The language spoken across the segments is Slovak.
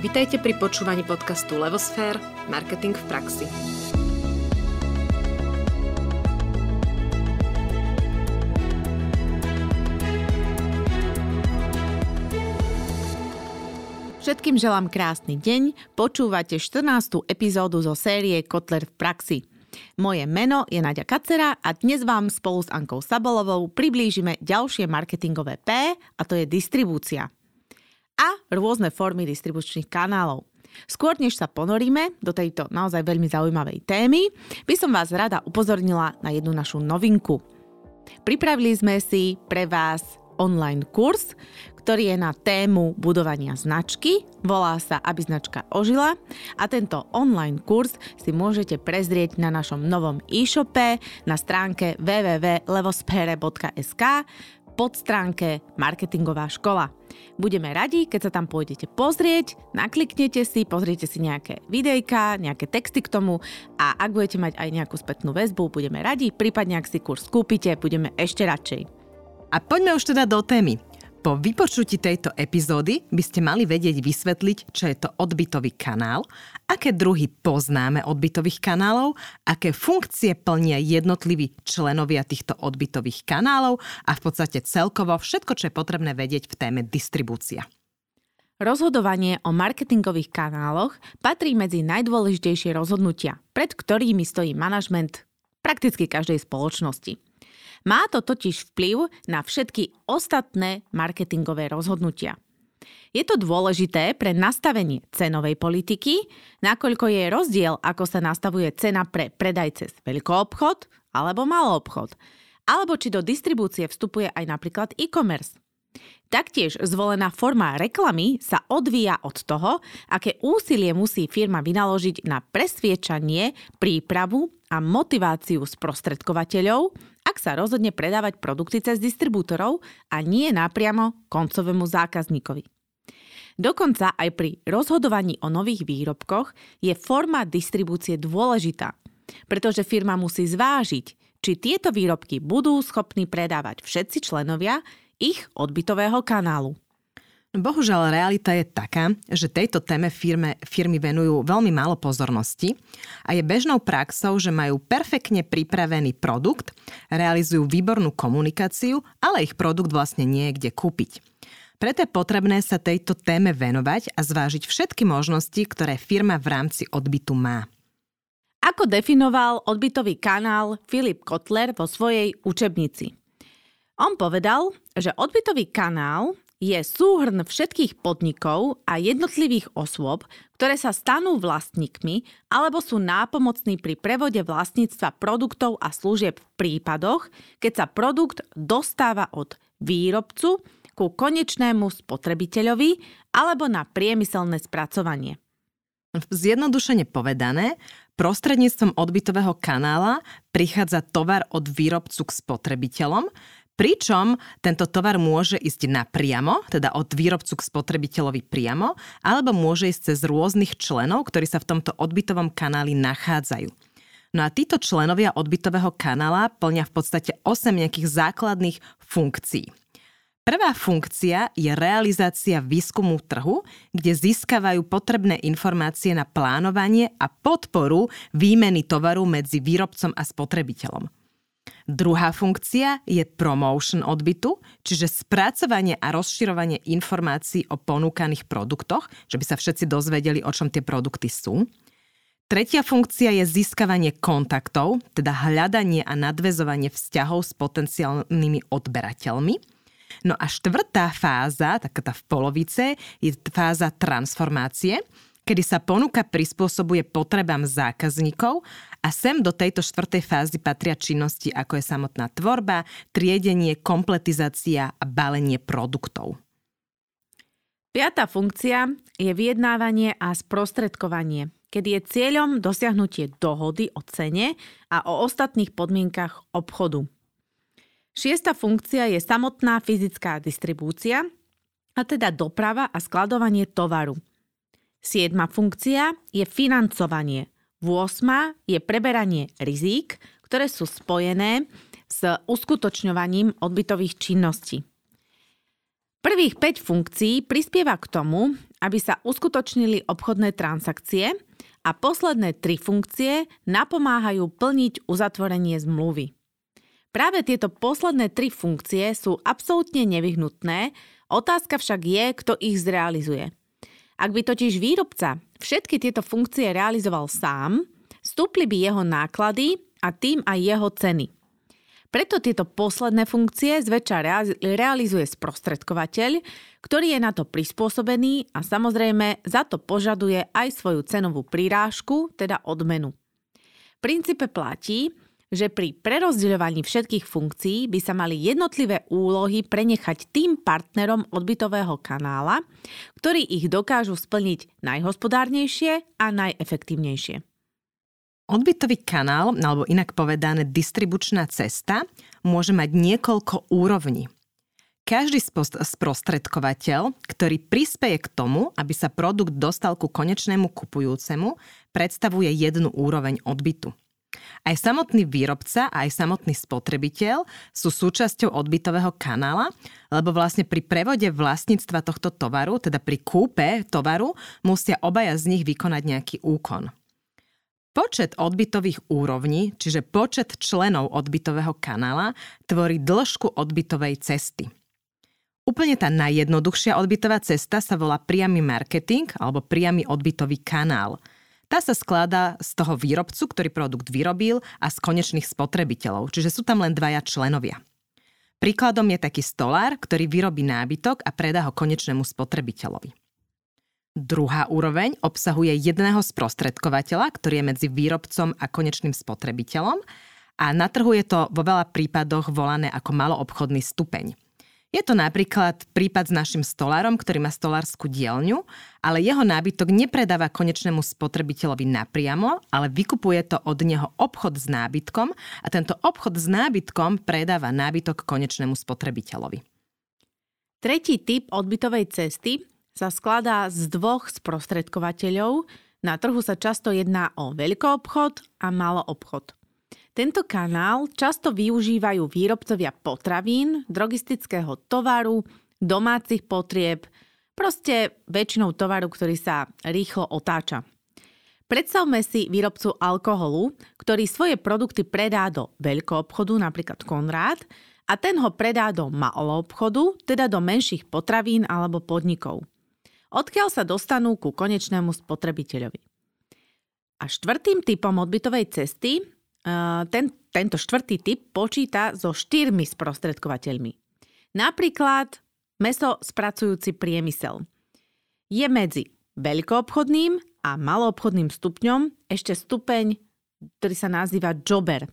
Vitajte pri počúvaní podcastu Levosfér – Marketing v praxi. Všetkým želám krásny deň. Počúvate 14. epizódu zo série Kotler v praxi. Moje meno je Nadia Kacera a dnes vám spolu s Ankou Sabolovou priblížime ďalšie marketingové P a to je distribúcia a rôzne formy distribučných kanálov. Skôr než sa ponoríme do tejto naozaj veľmi zaujímavej témy, by som vás rada upozornila na jednu našu novinku. Pripravili sme si pre vás online kurz, ktorý je na tému budovania značky, volá sa Aby značka ožila a tento online kurz si môžete prezrieť na našom novom e-shope na stránke www.levospere.sk podstránke Marketingová škola. Budeme radi, keď sa tam pôjdete pozrieť, nakliknete si, pozriete si nejaké videjka, nejaké texty k tomu a ak budete mať aj nejakú spätnú väzbu, budeme radi, prípadne ak si kurz kúpite, budeme ešte radšej. A poďme už teda do témy. Po vypočutí tejto epizódy by ste mali vedieť vysvetliť, čo je to odbytový kanál, aké druhy poznáme odbytových kanálov, aké funkcie plnia jednotliví členovia týchto odbytových kanálov a v podstate celkovo všetko, čo je potrebné vedieť v téme distribúcia. Rozhodovanie o marketingových kanáloch patrí medzi najdôležitejšie rozhodnutia, pred ktorými stojí manažment prakticky každej spoločnosti. Má to totiž vplyv na všetky ostatné marketingové rozhodnutia. Je to dôležité pre nastavenie cenovej politiky, nakoľko je rozdiel, ako sa nastavuje cena pre predaj cez veľkoobchod alebo maloobchod, alebo či do distribúcie vstupuje aj napríklad e-commerce. Taktiež zvolená forma reklamy sa odvíja od toho, aké úsilie musí firma vynaložiť na presviečanie, prípravu a motiváciu sprostredkovateľov, ak sa rozhodne predávať produkty cez distribútorov a nie napriamo koncovému zákazníkovi. Dokonca aj pri rozhodovaní o nových výrobkoch je forma distribúcie dôležitá, pretože firma musí zvážiť, či tieto výrobky budú schopní predávať všetci členovia ich odbytového kanálu. Bohužiaľ, realita je taká, že tejto téme firme, firmy venujú veľmi málo pozornosti a je bežnou praxou, že majú perfektne pripravený produkt, realizujú výbornú komunikáciu, ale ich produkt vlastne nie je kde kúpiť. Preto je potrebné sa tejto téme venovať a zvážiť všetky možnosti, ktoré firma v rámci odbytu má. Ako definoval odbytový kanál Filip Kotler vo svojej učebnici? On povedal, že odbytový kanál je súhrn všetkých podnikov a jednotlivých osôb, ktoré sa stanú vlastníkmi alebo sú nápomocní pri prevode vlastníctva produktov a služieb v prípadoch, keď sa produkt dostáva od výrobcu ku konečnému spotrebiteľovi alebo na priemyselné spracovanie. Zjednodušene povedané, prostredníctvom odbytového kanála prichádza tovar od výrobcu k spotrebiteľom, Pričom tento tovar môže ísť napriamo, teda od výrobcu k spotrebiteľovi priamo, alebo môže ísť cez rôznych členov, ktorí sa v tomto odbytovom kanáli nachádzajú. No a títo členovia odbytového kanála plnia v podstate 8 nejakých základných funkcií. Prvá funkcia je realizácia výskumu trhu, kde získavajú potrebné informácie na plánovanie a podporu výmeny tovaru medzi výrobcom a spotrebiteľom. Druhá funkcia je promotion odbytu, čiže spracovanie a rozširovanie informácií o ponúkaných produktoch, že by sa všetci dozvedeli, o čom tie produkty sú. Tretia funkcia je získavanie kontaktov, teda hľadanie a nadvezovanie vzťahov s potenciálnymi odberateľmi. No a štvrtá fáza, taká tá v polovice, je fáza transformácie, kedy sa ponuka prispôsobuje potrebám zákazníkov a sem do tejto štvrtej fázy patria činnosti ako je samotná tvorba, triedenie, kompletizácia a balenie produktov. Piatá funkcia je vyjednávanie a sprostredkovanie, kedy je cieľom dosiahnutie dohody o cene a o ostatných podmienkach obchodu. Šiesta funkcia je samotná fyzická distribúcia, a teda doprava a skladovanie tovaru – Siedma funkcia je financovanie. 8. je preberanie rizík, ktoré sú spojené s uskutočňovaním odbytových činností. Prvých 5 funkcií prispieva k tomu, aby sa uskutočnili obchodné transakcie a posledné 3 funkcie napomáhajú plniť uzatvorenie zmluvy. Práve tieto posledné tri funkcie sú absolútne nevyhnutné, otázka však je, kto ich zrealizuje. Ak by totiž výrobca všetky tieto funkcie realizoval sám, stúpli by jeho náklady a tým aj jeho ceny. Preto tieto posledné funkcie zväčša realizuje sprostredkovateľ, ktorý je na to prispôsobený a samozrejme za to požaduje aj svoju cenovú prírážku, teda odmenu. V princípe platí, že pri prerozdeľovaní všetkých funkcií by sa mali jednotlivé úlohy prenechať tým partnerom odbytového kanála, ktorí ich dokážu splniť najhospodárnejšie a najefektívnejšie. Odbytový kanál, alebo inak povedané distribučná cesta, môže mať niekoľko úrovní. Každý sprostredkovateľ, ktorý prispieje k tomu, aby sa produkt dostal ku konečnému kupujúcemu, predstavuje jednu úroveň odbytu. Aj samotný výrobca a aj samotný spotrebiteľ sú súčasťou odbytového kanála, lebo vlastne pri prevode vlastníctva tohto tovaru, teda pri kúpe tovaru, musia obaja z nich vykonať nejaký úkon. Počet odbytových úrovní, čiže počet členov odbytového kanála, tvorí dĺžku odbytovej cesty. Úplne tá najjednoduchšia odbytová cesta sa volá priamy marketing alebo priamy odbytový kanál – tá sa skladá z toho výrobcu, ktorý produkt vyrobil a z konečných spotrebiteľov, čiže sú tam len dvaja členovia. Príkladom je taký stolár, ktorý vyrobí nábytok a predá ho konečnému spotrebiteľovi. Druhá úroveň obsahuje jedného sprostredkovateľa, ktorý je medzi výrobcom a konečným spotrebiteľom a na trhu je to vo veľa prípadoch volané ako maloobchodný stupeň. Je to napríklad prípad s našim stolárom, ktorý má stolárskú dielňu, ale jeho nábytok nepredáva konečnému spotrebiteľovi napriamo, ale vykupuje to od neho obchod s nábytkom a tento obchod s nábytkom predáva nábytok konečnému spotrebiteľovi. Tretí typ odbytovej cesty sa skladá z dvoch sprostredkovateľov. Na trhu sa často jedná o veľkoobchod a maloobchod. Tento kanál často využívajú výrobcovia potravín, drogistického tovaru, domácich potrieb, proste väčšinou tovaru, ktorý sa rýchlo otáča. Predstavme si výrobcu alkoholu, ktorý svoje produkty predá do veľkoobchodu, napríklad Konrád, a ten ho predá do maloobchodu, teda do menších potravín alebo podnikov. Odkiaľ sa dostanú ku konečnému spotrebiteľovi. A štvrtým typom odbytovej cesty ten, tento štvrtý typ počíta so štyrmi sprostredkovateľmi. Napríklad meso spracujúci priemysel. Je medzi veľkoobchodným a maloobchodným stupňom ešte stupeň, ktorý sa nazýva jobber.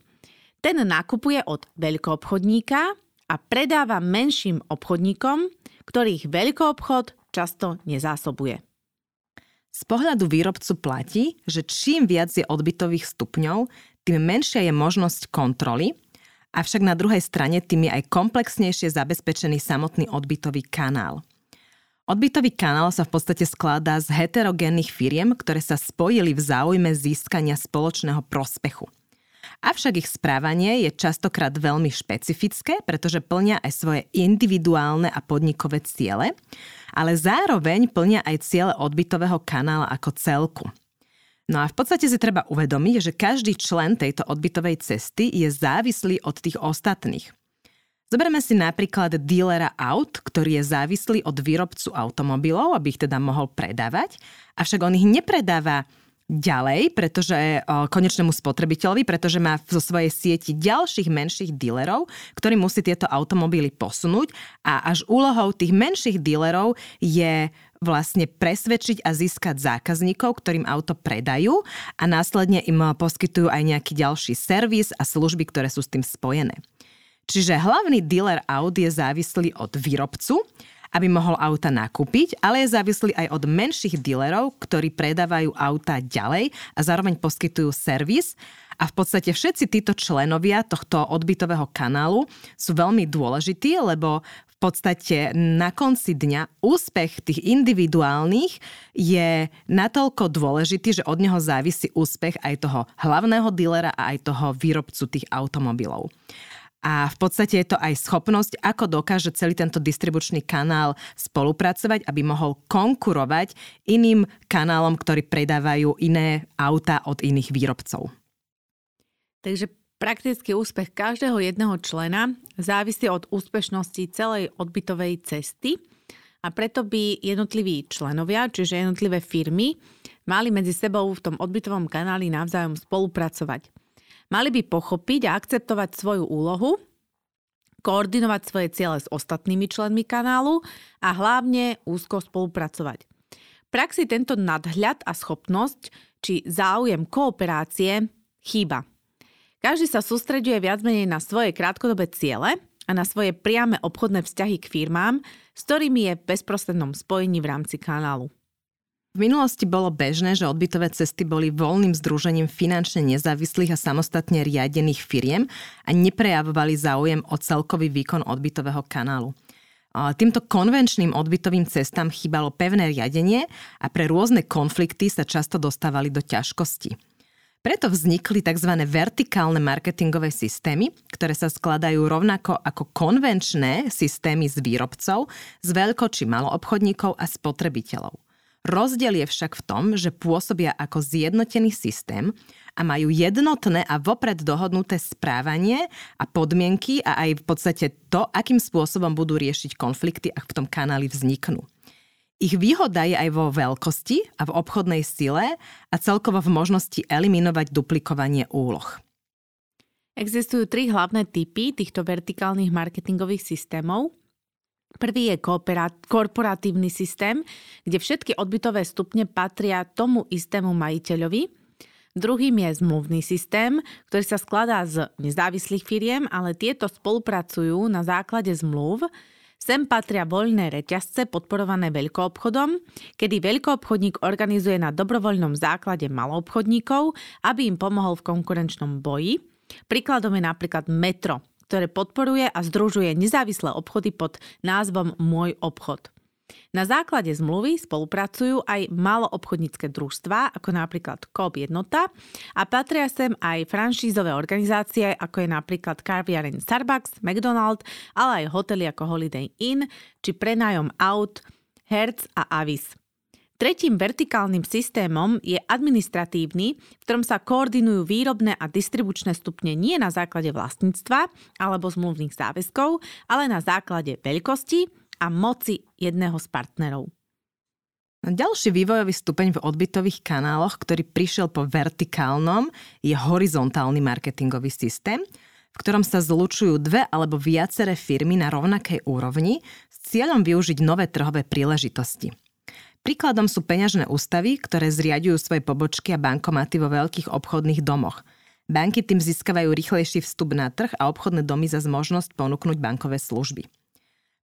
Ten nakupuje od veľkoobchodníka a predáva menším obchodníkom, ktorých veľkoobchod často nezásobuje. Z pohľadu výrobcu platí, že čím viac je odbytových stupňov, tým menšia je možnosť kontroly, avšak na druhej strane tým je aj komplexnejšie zabezpečený samotný odbytový kanál. Odbytový kanál sa v podstate skladá z heterogénnych firiem, ktoré sa spojili v záujme získania spoločného prospechu. Avšak ich správanie je častokrát veľmi špecifické, pretože plnia aj svoje individuálne a podnikové ciele, ale zároveň plnia aj ciele odbytového kanála ako celku. No a v podstate si treba uvedomiť, že každý člen tejto odbytovej cesty je závislý od tých ostatných. Zoberme si napríklad dílera aut, ktorý je závislý od výrobcu automobilov, aby ich teda mohol predávať, avšak on ich nepredáva ďalej, pretože konečnému spotrebiteľovi, pretože má zo svojej sieti ďalších menších dílerov, ktorí musí tieto automobily posunúť a až úlohou tých menších dílerov je vlastne presvedčiť a získať zákazníkov, ktorým auto predajú a následne im poskytujú aj nejaký ďalší servis a služby, ktoré sú s tým spojené. Čiže hlavný dealer aut je závislý od výrobcu, aby mohol auta nakúpiť, ale je závislý aj od menších dealerov, ktorí predávajú auta ďalej a zároveň poskytujú servis. A v podstate všetci títo členovia tohto odbytového kanálu sú veľmi dôležití, lebo podstate na konci dňa úspech tých individuálnych je natoľko dôležitý, že od neho závisí úspech aj toho hlavného dílera a aj toho výrobcu tých automobilov. a v podstate je to aj schopnosť, ako dokáže celý tento distribučný kanál spolupracovať, aby mohol konkurovať iným kanálom, ktorí predávajú iné auta od iných výrobcov. Takže praktický úspech každého jedného člena závisí od úspešnosti celej odbytovej cesty a preto by jednotliví členovia, čiže jednotlivé firmy, mali medzi sebou v tom odbytovom kanáli navzájom spolupracovať. Mali by pochopiť a akceptovať svoju úlohu, koordinovať svoje ciele s ostatnými členmi kanálu a hlavne úzko spolupracovať. V praxi tento nadhľad a schopnosť či záujem kooperácie chýba. Každý sa sústreďuje viac menej na svoje krátkodobé ciele a na svoje priame obchodné vzťahy k firmám, s ktorými je v bezprostrednom spojení v rámci kanálu. V minulosti bolo bežné, že odbytové cesty boli voľným združením finančne nezávislých a samostatne riadených firiem a neprejavovali záujem o celkový výkon odbytového kanálu. Týmto konvenčným odbytovým cestám chýbalo pevné riadenie a pre rôzne konflikty sa často dostávali do ťažkosti. Preto vznikli tzv. vertikálne marketingové systémy, ktoré sa skladajú rovnako ako konvenčné systémy z výrobcov, z veľko- či maloobchodníkov a spotrebiteľov. Rozdiel je však v tom, že pôsobia ako zjednotený systém a majú jednotné a vopred dohodnuté správanie a podmienky a aj v podstate to, akým spôsobom budú riešiť konflikty, ak v tom kanáli vzniknú. Ich výhoda je aj vo veľkosti a v obchodnej sile a celkovo v možnosti eliminovať duplikovanie úloh. Existujú tri hlavné typy týchto vertikálnych marketingových systémov. Prvý je korporatívny systém, kde všetky odbytové stupne patria tomu istému majiteľovi. Druhým je zmluvný systém, ktorý sa skladá z nezávislých firiem, ale tieto spolupracujú na základe zmluv. Sem patria voľné reťazce podporované veľkoobchodom, kedy veľkoobchodník organizuje na dobrovoľnom základe maloobchodníkov, aby im pomohol v konkurenčnom boji. Príkladom je napríklad Metro, ktoré podporuje a združuje nezávislé obchody pod názvom Môj obchod. Na základe zmluvy spolupracujú aj maloobchodnícke družstvá, ako napríklad Coop jednota a patria sem aj franšízové organizácie, ako je napríklad Carviareň Starbucks, McDonald, ale aj hotely ako Holiday Inn či prenájom aut Hertz a Avis. Tretím vertikálnym systémom je administratívny, v ktorom sa koordinujú výrobné a distribučné stupne nie na základe vlastníctva alebo zmluvných záväzkov, ale na základe veľkosti a moci jedného z partnerov. Ďalší vývojový stupeň v odbytových kanáloch, ktorý prišiel po vertikálnom, je horizontálny marketingový systém, v ktorom sa zlučujú dve alebo viaceré firmy na rovnakej úrovni s cieľom využiť nové trhové príležitosti. Príkladom sú peňažné ústavy, ktoré zriadujú svoje pobočky a bankomaty vo veľkých obchodných domoch. Banky tým získavajú rýchlejší vstup na trh a obchodné domy za možnosť ponúknuť bankové služby.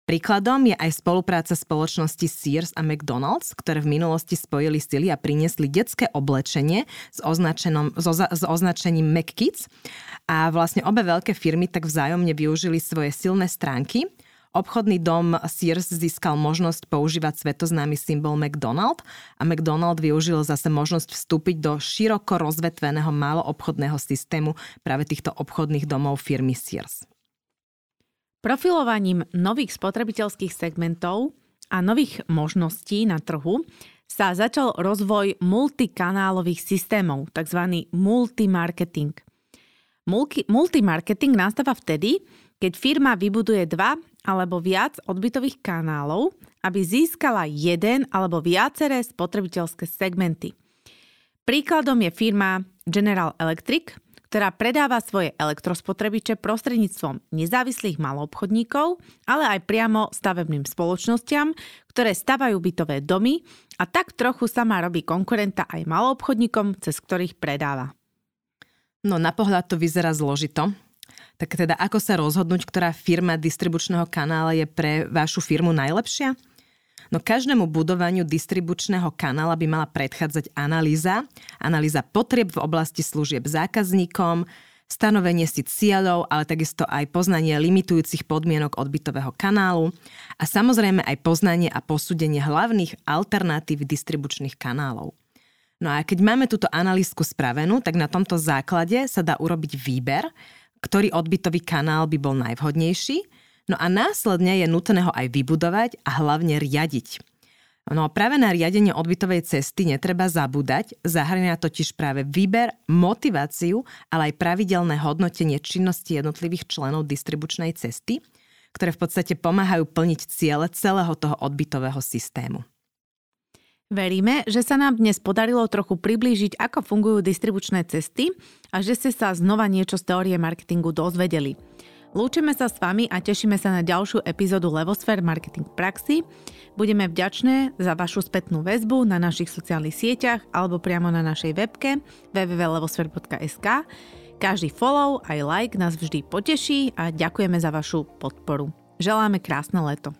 Príkladom je aj spolupráca spoločnosti Sears a McDonald's, ktoré v minulosti spojili sily a priniesli detské oblečenie s, so, s označením McKids a vlastne obe veľké firmy tak vzájomne využili svoje silné stránky Obchodný dom Sears získal možnosť používať svetoznámy symbol McDonald a McDonald využil zase možnosť vstúpiť do široko rozvetveného maloobchodného systému práve týchto obchodných domov firmy Sears. Profilovaním nových spotrebiteľských segmentov a nových možností na trhu sa začal rozvoj multikanálových systémov, tzv. multimarketing. Multimarketing nastáva vtedy, keď firma vybuduje dva alebo viac odbytových kanálov, aby získala jeden alebo viaceré spotrebiteľské segmenty. Príkladom je firma General Electric, ktorá predáva svoje elektrospotrebiče prostredníctvom nezávislých maloobchodníkov, ale aj priamo stavebným spoločnosťam, ktoré stavajú bytové domy a tak trochu sama robí konkurenta aj maloobchodníkom, cez ktorých predáva. No na pohľad to vyzerá zložito, tak teda ako sa rozhodnúť, ktorá firma distribučného kanála je pre vašu firmu najlepšia? No každému budovaniu distribučného kanála by mala predchádzať analýza, analýza potrieb v oblasti služieb zákazníkom, stanovenie si cieľov, ale takisto aj poznanie limitujúcich podmienok odbytového kanálu a samozrejme aj poznanie a posúdenie hlavných alternatív distribučných kanálov. No a keď máme túto analýzku spravenú, tak na tomto základe sa dá urobiť výber, ktorý odbytový kanál by bol najvhodnejší, no a následne je nutné ho aj vybudovať a hlavne riadiť. No a práve na riadenie odbytovej cesty netreba zabúdať, zahrania totiž práve výber, motiváciu, ale aj pravidelné hodnotenie činnosti jednotlivých členov distribučnej cesty, ktoré v podstate pomáhajú plniť ciele celého toho odbytového systému. Veríme, že sa nám dnes podarilo trochu priblížiť, ako fungujú distribučné cesty a že ste sa znova niečo z teórie marketingu dozvedeli. Lúčime sa s vami a tešíme sa na ďalšiu epizódu Levosfér Marketing praxi. Budeme vďačné za vašu spätnú väzbu na našich sociálnych sieťach alebo priamo na našej webke www.levosfér.sk. Každý follow aj like nás vždy poteší a ďakujeme za vašu podporu. Želáme krásne leto.